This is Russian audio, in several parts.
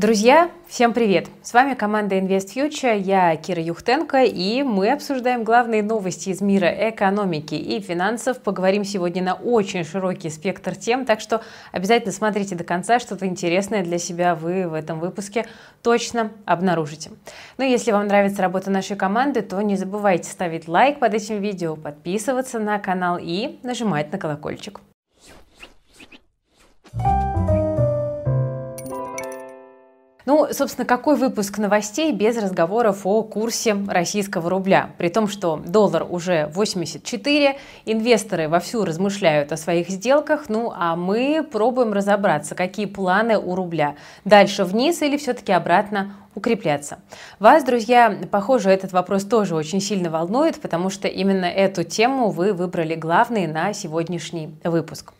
Друзья, всем привет! С вами команда Invest Future, я Кира Юхтенко, и мы обсуждаем главные новости из мира экономики и финансов. Поговорим сегодня на очень широкий спектр тем, так что обязательно смотрите до конца, что-то интересное для себя вы в этом выпуске точно обнаружите. Ну если вам нравится работа нашей команды, то не забывайте ставить лайк под этим видео, подписываться на канал и нажимать на колокольчик. Ну, собственно, какой выпуск новостей без разговоров о курсе российского рубля? При том, что доллар уже 84, инвесторы вовсю размышляют о своих сделках, ну а мы пробуем разобраться, какие планы у рубля. Дальше вниз или все-таки обратно укрепляться. Вас, друзья, похоже, этот вопрос тоже очень сильно волнует, потому что именно эту тему вы выбрали главной на сегодняшний выпуск.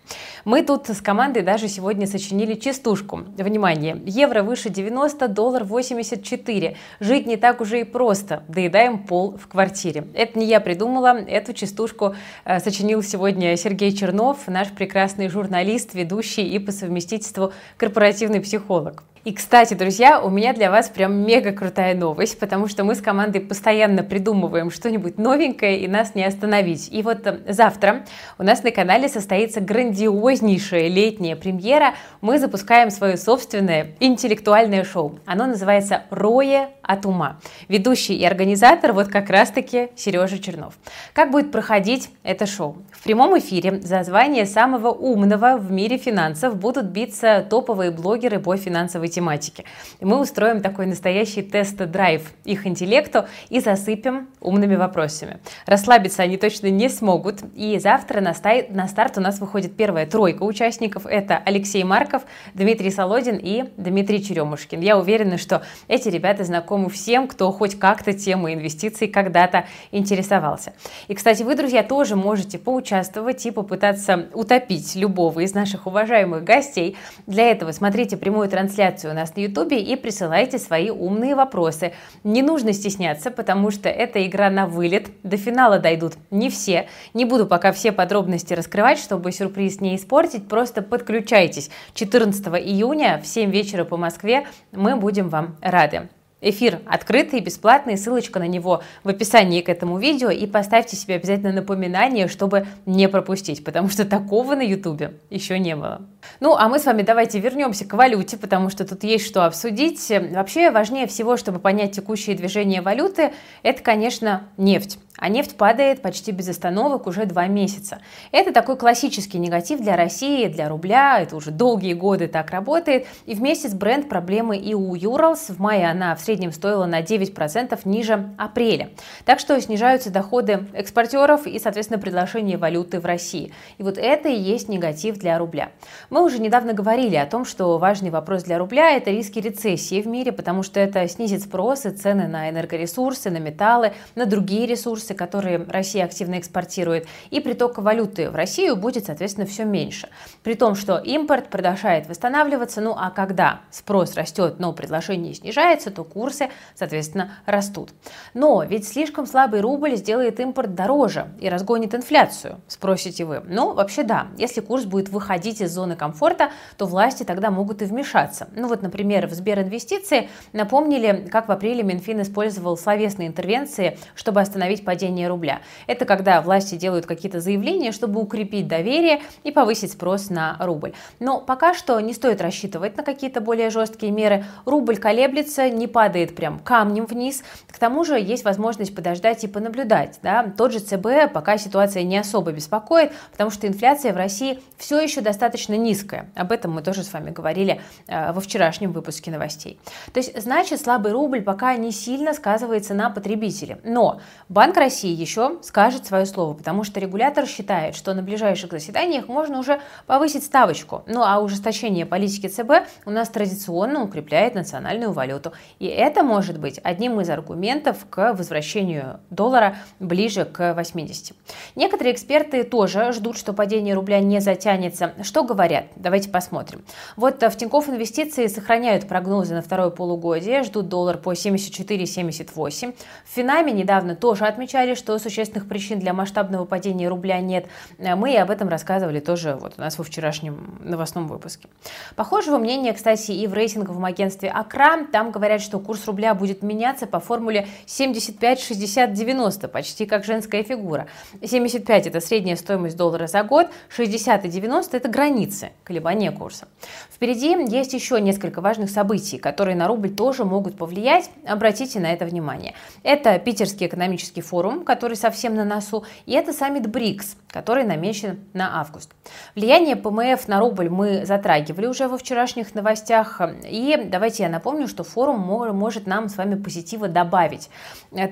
Мы тут с командой даже сегодня сочинили частушку. Внимание, евро выше 90, доллар 84. Жить не так уже и просто. Доедаем пол в квартире. Это не я придумала, эту частушку э, сочинил сегодня Сергей Чернов, наш прекрасный журналист, ведущий и по совместительству корпоративный психолог. И, кстати, друзья, у меня для вас прям мега крутая новость, потому что мы с командой постоянно придумываем что-нибудь новенькое и нас не остановить. И вот э, завтра у нас на канале состоится грандиознейшая летняя премьера. Мы запускаем свое собственное интеллектуальное шоу. Оно называется «Рое от ума». Ведущий и организатор вот как раз-таки Сережа Чернов. Как будет проходить это шоу? В прямом эфире за звание самого умного в мире финансов будут биться топовые блогеры по финансовой тематике. Мы устроим такой настоящий тест-драйв их интеллекту и засыпем умными вопросами. Расслабиться они точно не смогут. И завтра на, стай, на старт у нас выходит первая тройка участников. Это Алексей Марков, Дмитрий Солодин и Дмитрий Черемушкин. Я уверена, что эти ребята знакомы всем, кто хоть как-то темой инвестиций когда-то интересовался. И, кстати, вы, друзья, тоже можете поучаствовать и попытаться утопить любого из наших уважаемых гостей. Для этого смотрите прямую трансляцию трансляцию у нас на YouTube и присылайте свои умные вопросы. Не нужно стесняться, потому что эта игра на вылет. До финала дойдут не все. Не буду пока все подробности раскрывать, чтобы сюрприз не испортить. Просто подключайтесь. 14 июня в 7 вечера по Москве мы будем вам рады. Эфир открытый, бесплатный, ссылочка на него в описании к этому видео. И поставьте себе обязательно напоминание, чтобы не пропустить, потому что такого на ютубе еще не было. Ну, а мы с вами давайте вернемся к валюте, потому что тут есть что обсудить. Вообще, важнее всего, чтобы понять текущие движения валюты, это, конечно, нефть а нефть падает почти без остановок уже два месяца. Это такой классический негатив для России, для рубля, это уже долгие годы так работает, и вместе с бренд проблемы и у Юралс, в мае она в среднем стоила на 9% ниже апреля. Так что снижаются доходы экспортеров и, соответственно, предложение валюты в России. И вот это и есть негатив для рубля. Мы уже недавно говорили о том, что важный вопрос для рубля – это риски рецессии в мире, потому что это снизит спрос и цены на энергоресурсы, на металлы, на другие ресурсы, ресурсы, которые Россия активно экспортирует, и приток валюты в Россию будет, соответственно, все меньше. При том, что импорт продолжает восстанавливаться, ну а когда спрос растет, но предложение снижается, то курсы, соответственно, растут. Но ведь слишком слабый рубль сделает импорт дороже и разгонит инфляцию, спросите вы. Ну, вообще да, если курс будет выходить из зоны комфорта, то власти тогда могут и вмешаться. Ну вот, например, в Сберинвестиции напомнили, как в апреле Минфин использовал словесные интервенции, чтобы остановить падение падение рубля. Это когда власти делают какие-то заявления, чтобы укрепить доверие и повысить спрос на рубль. Но пока что не стоит рассчитывать на какие-то более жесткие меры. Рубль колеблется, не падает прям камнем вниз. К тому же есть возможность подождать и понаблюдать. Да? Тот же ЦБ пока ситуация не особо беспокоит, потому что инфляция в России все еще достаточно низкая. Об этом мы тоже с вами говорили э, во вчерашнем выпуске новостей. То есть, значит, слабый рубль пока не сильно сказывается на потребителе. Но Банк России России еще скажет свое слово, потому что регулятор считает, что на ближайших заседаниях можно уже повысить ставочку. Ну а ужесточение политики ЦБ у нас традиционно укрепляет национальную валюту. И это может быть одним из аргументов к возвращению доллара ближе к 80. Некоторые эксперты тоже ждут, что падение рубля не затянется. Что говорят? Давайте посмотрим. Вот в Тинькофф Инвестиции сохраняют прогнозы на второе полугодие, ждут доллар по 74-78. В Финаме недавно тоже отмечали отмечали, что существенных причин для масштабного падения рубля нет. Мы об этом рассказывали тоже вот у нас во вчерашнем новостном выпуске. Похожего мнения, кстати, и в рейтинговом агентстве Акра. Там говорят, что курс рубля будет меняться по формуле 75-60-90, почти как женская фигура. 75 – это средняя стоимость доллара за год, 60 и 90 – это границы колебания курса. Впереди есть еще несколько важных событий, которые на рубль тоже могут повлиять. Обратите на это внимание. Это Питерский экономический форум, который совсем на носу, и это саммит БРИКС, который намечен на август. Влияние ПМФ на рубль мы затрагивали уже во вчерашних новостях. И давайте я напомню, что форум может нам с вами позитива добавить.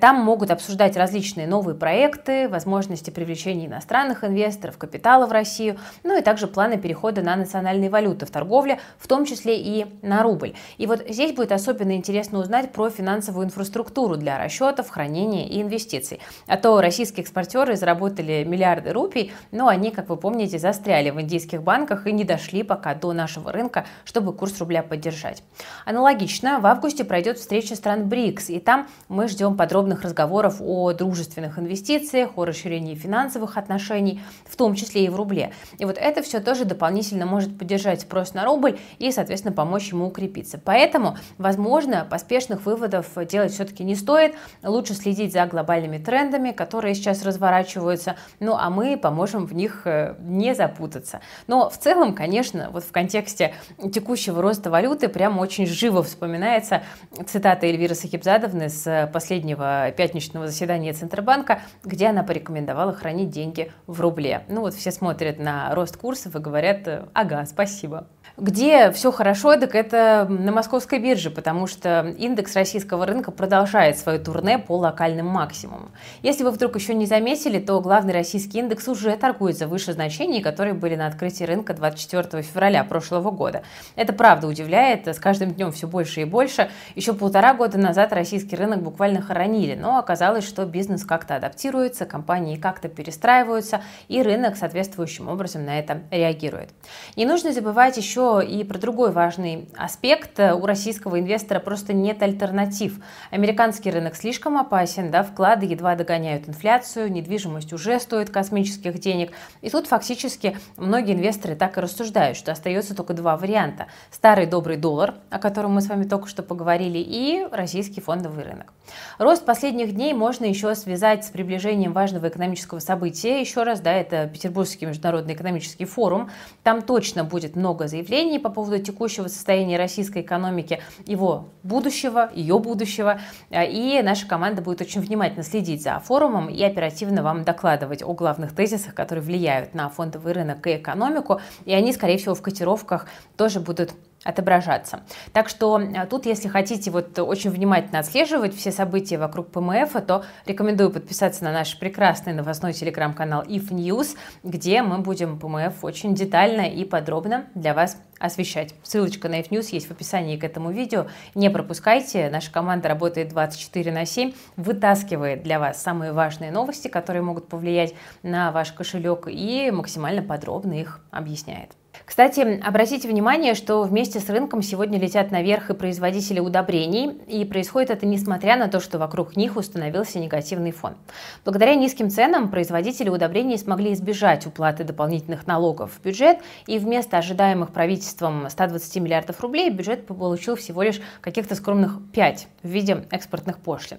Там могут обсуждать различные новые проекты, возможности привлечения иностранных инвесторов, капитала в Россию, ну и также планы перехода на национальные валюты в торговле, в том числе и на рубль. И вот здесь будет особенно интересно узнать про финансовую инфраструктуру для расчетов, хранения и инвестиций. А то российские экспортеры заработали миллиарды рупий, но они, как вы помните, застряли в индийских банках и не дошли пока до нашего рынка, чтобы курс рубля поддержать. Аналогично, в августе пройдет встреча стран БРИКС, и там мы ждем подробных разговоров о дружественных инвестициях, о расширении финансовых отношений, в том числе и в рубле. И вот это все тоже дополнительно может поддержать спрос на рубль и, соответственно, помочь ему укрепиться. Поэтому, возможно, поспешных выводов делать все-таки не стоит. Лучше следить за глобальными трендами, которые сейчас разворачиваются, ну а мы поможем в них э, не запутаться. Но в целом, конечно, вот в контексте текущего роста валюты прямо очень живо вспоминается цитата Эльвиры Сахибзадовны с последнего пятничного заседания Центробанка, где она порекомендовала хранить деньги в рубле. Ну вот все смотрят на рост курсов и говорят, ага, спасибо. Где все хорошо, так это на московской бирже, потому что индекс российского рынка продолжает свое турне по локальным максимумам. Если вы вдруг еще не заметили, то главный российский индекс уже торгуется выше значений, которые были на открытии рынка 24 февраля прошлого года. Это правда удивляет, с каждым днем все больше и больше. Еще полтора года назад российский рынок буквально хоронили, но оказалось, что бизнес как-то адаптируется, компании как-то перестраиваются, и рынок соответствующим образом на это реагирует. Не нужно забывать еще и про другой важный аспект. У российского инвестора просто нет альтернатив. Американский рынок слишком опасен, да, вклады едва догоняют инфляцию, недвижимость уже стоит космических денег. И тут фактически многие инвесторы так и рассуждают, что остается только два варианта. Старый добрый доллар, о котором мы с вами только что поговорили, и российский фондовый рынок. Рост последних дней можно еще связать с приближением важного экономического события. Еще раз, да, это Петербургский международный экономический форум. Там точно будет много заявлений впечатлений по поводу текущего состояния российской экономики, его будущего, ее будущего. А, и наша команда будет очень внимательно следить за форумом и оперативно вам докладывать о главных тезисах, которые влияют на фондовый рынок и экономику. И они, скорее всего, в котировках тоже будут отображаться. Так что э, тут, если хотите вот очень внимательно отслеживать все события вокруг ПМФ, то рекомендую подписаться на наш прекрасный новостной телеграм-канал If News, где мы будем ПМФ очень детально и подробно для вас освещать. Ссылочка на If News есть в описании к этому видео. Не пропускайте, наша команда работает 24 на 7, вытаскивает для вас самые важные новости, которые могут повлиять на ваш кошелек и максимально подробно их объясняет. Кстати, обратите внимание, что вместе с рынком сегодня летят наверх и производители удобрений, и происходит это несмотря на то, что вокруг них установился негативный фон. Благодаря низким ценам производители удобрений смогли избежать уплаты дополнительных налогов в бюджет, и вместо ожидаемых правительством 120 миллиардов рублей бюджет получил всего лишь каких-то скромных 5 в виде экспортных пошлин.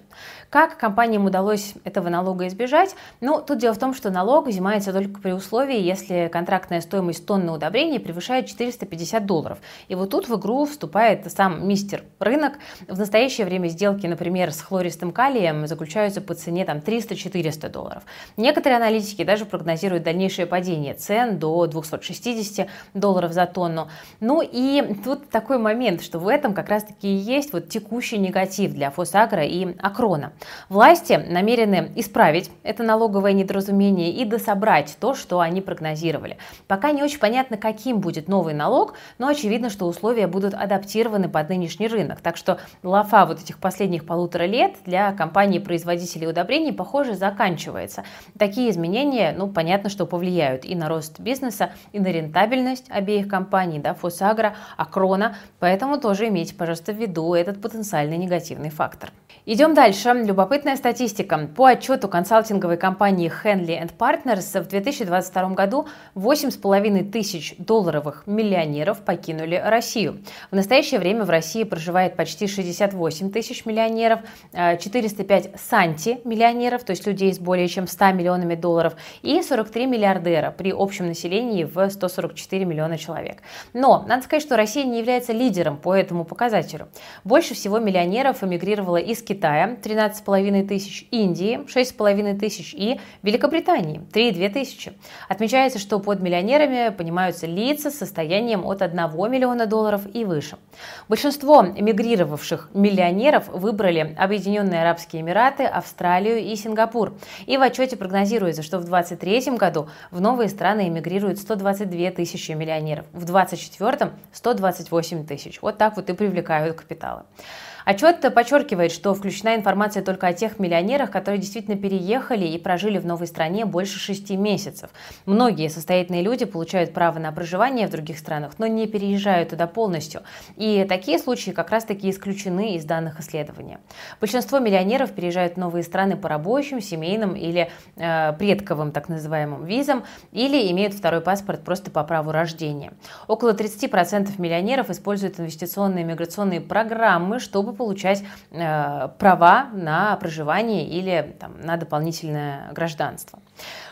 Как компаниям удалось этого налога избежать? Ну, тут дело в том, что налог взимается только при условии, если контрактная стоимость тонны удобрений превышает 450 долларов. И вот тут в игру вступает сам мистер рынок. В настоящее время сделки, например, с хлористым калием заключаются по цене там 300-400 долларов. Некоторые аналитики даже прогнозируют дальнейшее падение цен до 260 долларов за тонну. Ну и тут такой момент, что в этом как раз-таки и есть вот текущий негатив для Фосагро и Акрона. Власти намерены исправить это налоговое недоразумение и дособрать то, что они прогнозировали. Пока не очень понятно, какие каким будет новый налог, но очевидно, что условия будут адаптированы под нынешний рынок. Так что лафа вот этих последних полутора лет для компаний-производителей удобрений, похоже, заканчивается. Такие изменения, ну, понятно, что повлияют и на рост бизнеса, и на рентабельность обеих компаний, да, Фосагро, Акрона, поэтому тоже имейте, пожалуйста, в виду этот потенциальный негативный фактор. Идем дальше. Любопытная статистика. По отчету консалтинговой компании Henley Partners в 2022 году 8,5 тысяч долларовых миллионеров покинули Россию. В настоящее время в России проживает почти 68 тысяч миллионеров, 405 э, санти-миллионеров, то есть людей с более чем 100 миллионами долларов, и 43 миллиардера при общем населении в 144 миллиона человек. Но надо сказать, что Россия не является лидером по этому показателю. Больше всего миллионеров эмигрировало из Китая 13,5 тысяч, Индии 6,5 тысяч и Великобритании 3,2 тысячи. Отмечается, что под миллионерами понимаются лица с состоянием от 1 миллиона долларов и выше. Большинство эмигрировавших миллионеров выбрали Объединенные Арабские Эмираты, Австралию и Сингапур. И в отчете прогнозируется, что в 2023 году в новые страны эмигрируют 122 тысячи миллионеров, в 2024 – 128 тысяч. Вот так вот и привлекают капиталы. Отчет подчеркивает, что включена информация только о тех миллионерах, которые действительно переехали и прожили в новой стране больше шести месяцев. Многие состоятельные люди получают право на проживание в других странах, но не переезжают туда полностью. И такие случаи как раз-таки исключены из данных исследования. Большинство миллионеров переезжают в новые страны по рабочим, семейным или э, предковым так называемым визам, или имеют второй паспорт просто по праву рождения. Около 30% миллионеров используют инвестиционные миграционные программы, чтобы чтобы получать э, права на проживание или там, на дополнительное гражданство.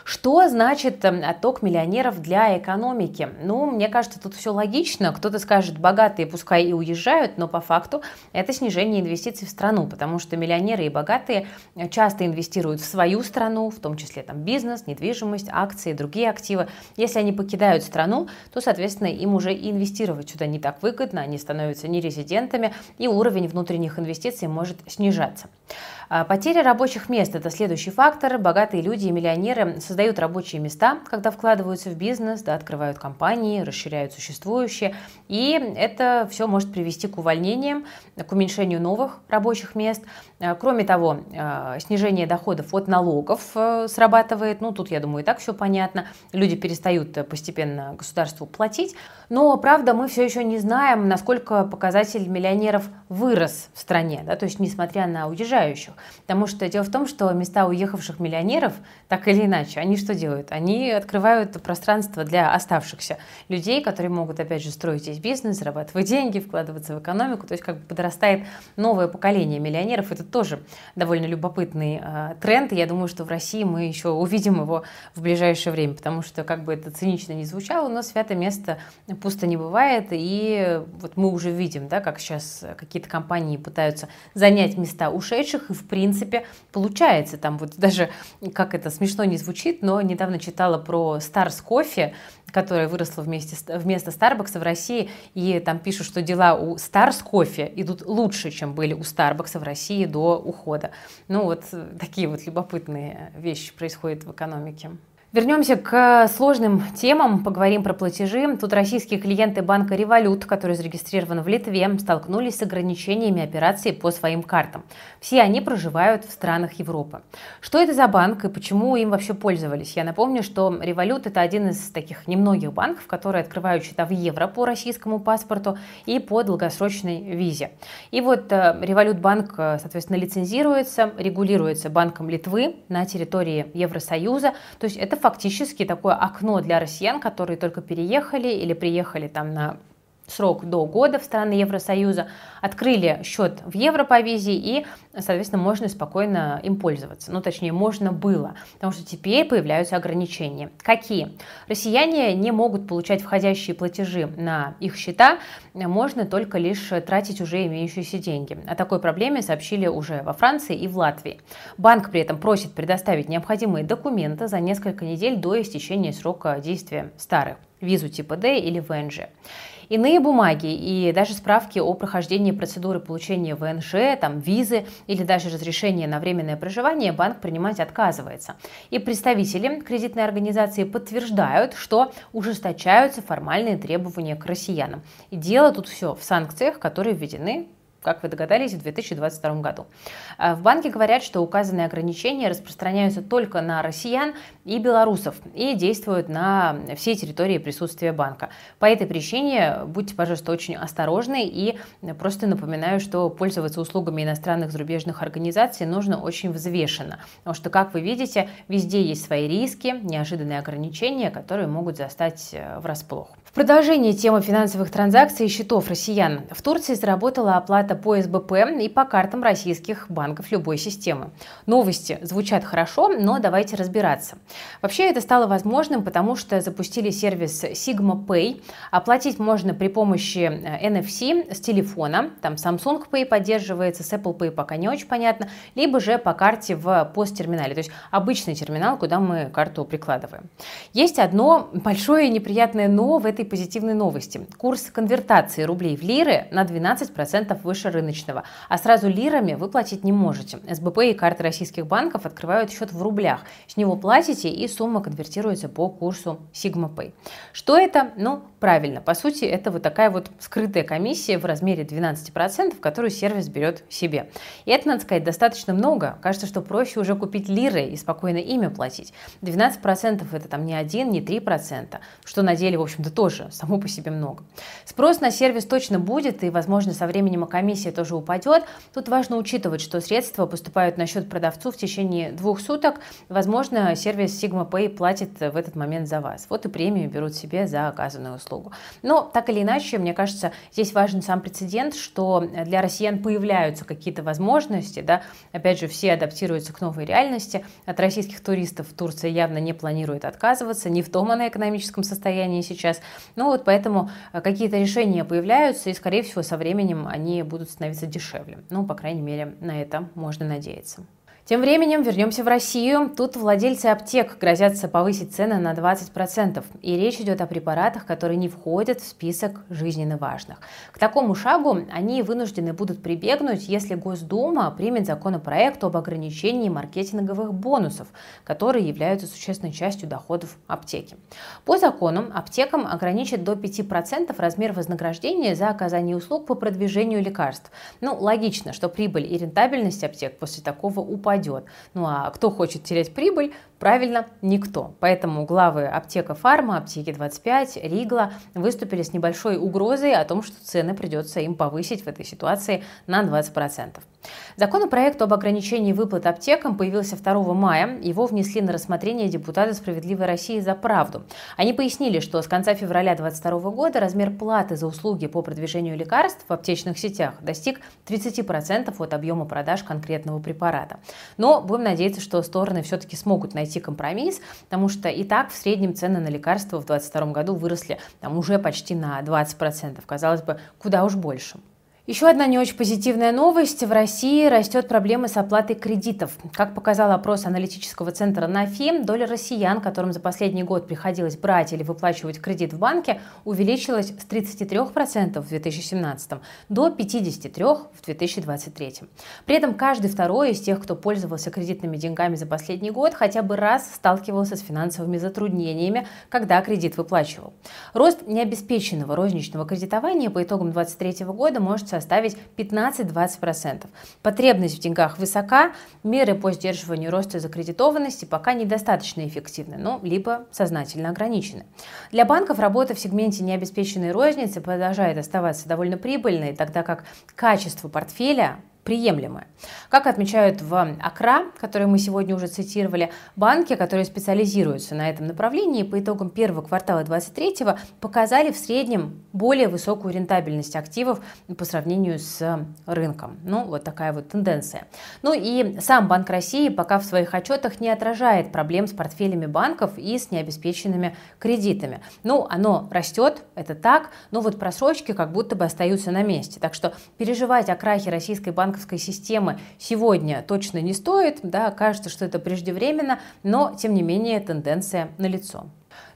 Что значит эм, отток миллионеров для экономики? Ну, мне кажется, тут все логично. Кто-то скажет, богатые пускай и уезжают, но по факту это снижение инвестиций в страну, потому что миллионеры и богатые часто инвестируют в свою страну, в том числе там бизнес, недвижимость, акции, другие активы. Если они покидают страну, то, соответственно, им уже инвестировать сюда не так выгодно, они становятся нерезидентами, и уровень внутренних инвестиций может снижаться. А, потеря рабочих мест – это следующий фактор. Богатые люди и миллионеры создают рабочие места, когда вкладываются в бизнес, да, открывают компании, расширяют существующие. И это все может привести к увольнениям, к уменьшению новых рабочих мест. А, кроме того, а, снижение доходов от налогов э, срабатывает. Ну, тут, я думаю, и так все понятно. Люди перестают постепенно государству платить. Но, правда, мы все еще не знаем, насколько показатель миллионеров вырос в стране. Да? То есть, несмотря на уезжающих. Потому что дело в том, что места уехавших миллионеров, так или иначе, они что делают? Они открывают пространство для оставшихся людей, которые могут, опять же, строить здесь бизнес, зарабатывать деньги, вкладываться в экономику. То есть как бы подрастает новое поколение миллионеров. Это тоже довольно любопытный э, тренд. И я думаю, что в России мы еще увидим его в ближайшее время, потому что, как бы это цинично не звучало, но святое место пусто не бывает. И вот мы уже видим, да, как сейчас какие-то компании пытаются занять места ушедших, и в принципе получается. Там вот даже, как это смешно не звучит, но недавно читала про Stars Coffee, которая выросла вместе, вместо Starbucks в России, и там пишут, что дела у Stars Coffee идут лучше, чем были у Starbucks в России до ухода. Ну вот такие вот любопытные вещи происходят в экономике. Вернемся к сложным темам, поговорим про платежи. Тут российские клиенты банка «Револют», который зарегистрирован в Литве, столкнулись с ограничениями операций по своим картам. Все они проживают в странах Европы. Что это за банк и почему им вообще пользовались? Я напомню, что «Револют» — это один из таких немногих банков, которые открывают счета в евро по российскому паспорту и по долгосрочной визе. И вот э, «Револют» банк, э, соответственно, лицензируется, регулируется Банком Литвы на территории Евросоюза. То есть это фактически такое окно для россиян, которые только переехали или приехали там на срок до года в страны Евросоюза, открыли счет в евро по визе и, соответственно, можно спокойно им пользоваться. Ну, точнее, можно было, потому что теперь появляются ограничения. Какие? Россияне не могут получать входящие платежи на их счета, можно только лишь тратить уже имеющиеся деньги. О такой проблеме сообщили уже во Франции и в Латвии. Банк при этом просит предоставить необходимые документы за несколько недель до истечения срока действия старых визу типа D или ВНЖ. Иные бумаги и даже справки о прохождении процедуры получения ВНЖ, там, визы или даже разрешения на временное проживание банк принимать отказывается. И представители кредитной организации подтверждают, что ужесточаются формальные требования к россиянам. И дело тут все в санкциях, которые введены как вы догадались, в 2022 году. А в банке говорят, что указанные ограничения распространяются только на россиян и белорусов и действуют на всей территории присутствия банка. По этой причине будьте, пожалуйста, очень осторожны и просто напоминаю, что пользоваться услугами иностранных зарубежных организаций нужно очень взвешенно, потому что, как вы видите, везде есть свои риски, неожиданные ограничения, которые могут застать э, врасплох. В продолжение темы финансовых транзакций и счетов россиян. В Турции заработала оплата по СБП и по картам российских банков любой системы. Новости звучат хорошо, но давайте разбираться. Вообще это стало возможным, потому что запустили сервис Sigma Pay. Оплатить можно при помощи э, NFC с телефона. Там Samsung Pay поддерживается, с Apple Pay пока не очень понятно. Либо же по карте в посттерминале. То есть обычный терминал, куда мы карту прикладываем. Есть одно большое неприятное но в этой позитивной новости. Курс конвертации рублей в лиры на 12% выше рыночного, а сразу лирами вы платить не можете. СБП и карты российских банков открывают счет в рублях. С него платите и сумма конвертируется по курсу Sigma. Что это? Ну, правильно. По сути, это вот такая вот скрытая комиссия в размере 12%, которую сервис берет себе. И это, надо сказать, достаточно много. Кажется, что проще уже купить лиры и спокойно ими платить. 12% это там не 1, не 3%, что на деле, в общем-то, тоже само по себе много. Спрос на сервис точно будет, и, возможно, со временем комиссия тоже упадет. Тут важно учитывать, что средства поступают на счет продавцу в течение двух суток. Возможно, сервис Sigma Pay платит в этот момент за вас. Вот и премию берут себе за оказанную услугу. Но, так или иначе, мне кажется, здесь важен сам прецедент, что для россиян появляются какие-то возможности, да, опять же, все адаптируются к новой реальности. От российских туристов Турция явно не планирует отказываться, не в том она экономическом состоянии сейчас. Ну вот поэтому э, какие-то решения появляются, и, скорее всего, со временем они будут становиться дешевле. Ну, по крайней мере, на это можно надеяться. Тем временем вернемся в Россию. Тут владельцы аптек грозятся повысить цены на 20%. И речь идет о препаратах, которые не входят в список жизненно важных. К такому шагу они вынуждены будут прибегнуть, если Госдума примет законопроект об ограничении маркетинговых бонусов, которые являются существенной частью доходов аптеки. По закону аптекам ограничат до 5% размер вознаграждения за оказание услуг по продвижению лекарств. Ну, логично, что прибыль и рентабельность аптек после такого упадет упадет. Ну а кто хочет терять прибыль? Правильно, никто. Поэтому главы аптека Фарма, аптеки 25, Ригла выступили с небольшой угрозой о том, что цены придется им повысить в этой ситуации на 20%. Законопроект об ограничении выплат аптекам появился 2 мая. Его внесли на рассмотрение депутаты «Справедливой России за правду». Они пояснили, что с конца февраля 2022 года размер платы за услуги по продвижению лекарств в аптечных сетях достиг 30% от объема продаж конкретного препарата. Но будем надеяться, что стороны все-таки смогут найти компромисс, потому что и так в среднем цены на лекарства в 2022 году выросли там, уже почти на 20%. Казалось бы, куда уж больше. Еще одна не очень позитивная новость. В России растет проблема с оплатой кредитов. Как показал опрос аналитического центра НАФИ, доля россиян, которым за последний год приходилось брать или выплачивать кредит в банке, увеличилась с 33% в 2017 до 53% в 2023. При этом каждый второй из тех, кто пользовался кредитными деньгами за последний год, хотя бы раз сталкивался с финансовыми затруднениями, когда кредит выплачивал. Рост необеспеченного розничного кредитования по итогам 2023 года может составить 15-20%. Потребность в деньгах высока, меры по сдерживанию роста закредитованности пока недостаточно эффективны, но либо сознательно ограничены. Для банков работа в сегменте необеспеченной розницы продолжает оставаться довольно прибыльной, тогда как качество портфеля приемлемое. Как отмечают в АКРА, который мы сегодня уже цитировали, банки, которые специализируются на этом направлении, по итогам первого квартала 2023 показали в среднем более высокую рентабельность активов по сравнению с рынком. Ну, вот такая вот тенденция. Ну и сам Банк России пока в своих отчетах не отражает проблем с портфелями банков и с необеспеченными кредитами. Ну, оно растет, это так, но вот просрочки как будто бы остаются на месте. Так что переживать о крахе российской банковской банковской системы сегодня точно не стоит, да, кажется, что это преждевременно, но тем не менее тенденция налицо.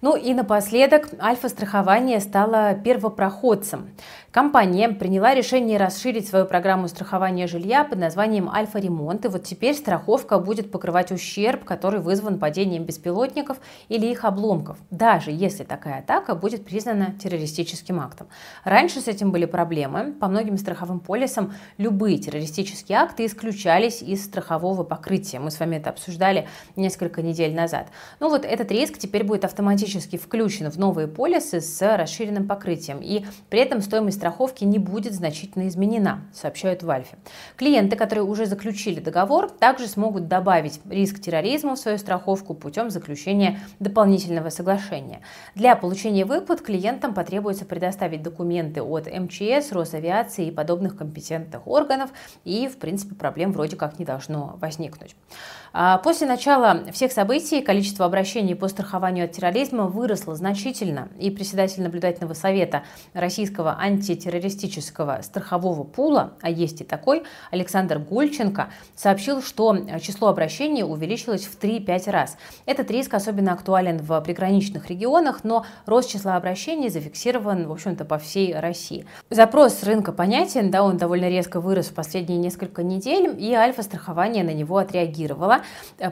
Ну и напоследок, Альфа-страхование стало первопроходцем. Компания приняла решение расширить свою программу страхования жилья под названием «Альфа-ремонт». И вот теперь страховка будет покрывать ущерб, который вызван падением беспилотников или их обломков, даже если такая атака будет признана террористическим актом. Раньше с этим были проблемы. По многим страховым полисам любые террористические акты исключались из страхового покрытия. Мы с вами это обсуждали несколько недель назад. Ну вот этот риск теперь будет автоматически включен в новые полисы с расширенным покрытием. И при этом стоимость страховки не будет значительно изменена, сообщают в Альфе. Клиенты, которые уже заключили договор, также смогут добавить риск терроризма в свою страховку путем заключения дополнительного соглашения. Для получения выплат клиентам потребуется предоставить документы от МЧС, Росавиации и подобных компетентных органов, и, в принципе, проблем вроде как не должно возникнуть. А после начала всех событий количество обращений по страхованию от терроризма выросло значительно, и председатель наблюдательного совета российского антитеррористического страхового пула, а есть и такой, Александр Гульченко, сообщил, что число обращений увеличилось в 3-5 раз. Этот риск особенно актуален в приграничных регионах, но рост числа обращений зафиксирован, в общем-то, по всей России. Запрос рынка понятен, да, он довольно резко вырос в последние несколько недель, и альфа-страхование на него отреагировало.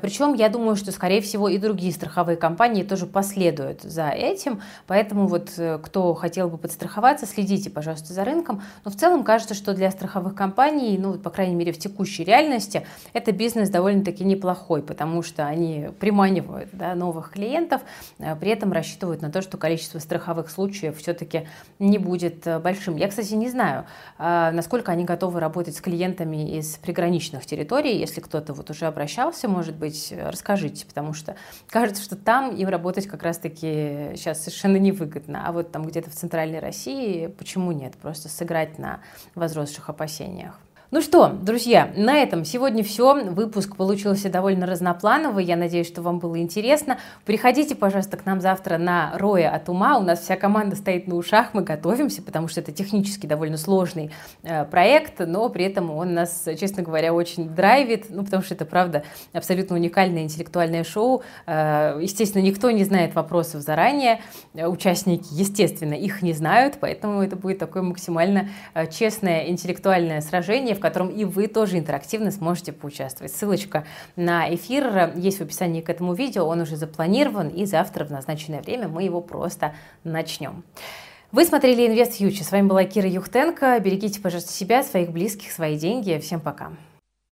Причем я думаю, что, скорее всего, и другие страховые компании тоже последуют за этим. Поэтому вот э, кто хотел бы подстраховаться, следите, пожалуйста, за рынком. Но в целом кажется, что для страховых компаний, ну, по крайней мере, в текущей реальности, это бизнес довольно-таки неплохой, потому что они приманивают да, новых клиентов, а при этом рассчитывают на то, что количество страховых случаев все-таки не будет э, большим. Я, кстати, не знаю, а, насколько они готовы работать с клиентами из приграничных территорий, если кто-то вот уже обращался может быть, расскажите, потому что кажется, что там им работать как раз-таки сейчас совершенно невыгодно. А вот там где-то в центральной России почему нет? Просто сыграть на возросших опасениях. Ну что, друзья, на этом сегодня все. Выпуск получился довольно разноплановый. Я надеюсь, что вам было интересно. Приходите, пожалуйста, к нам завтра на Роя от ума. У нас вся команда стоит на ушах, мы готовимся, потому что это технически довольно сложный э, проект, но при этом он нас, честно говоря, очень драйвит, ну, потому что это, правда, абсолютно уникальное интеллектуальное шоу. Э, естественно, никто не знает вопросов заранее. Участники, естественно, их не знают, поэтому это будет такое максимально э, честное интеллектуальное сражение, в котором и вы тоже интерактивно сможете поучаствовать. Ссылочка на эфир есть в описании к этому видео, он уже запланирован, и завтра в назначенное время мы его просто начнем. Вы смотрели Инвест Фьючер. С вами была Кира Юхтенко. Берегите, пожалуйста, себя, своих близких, свои деньги. Всем пока.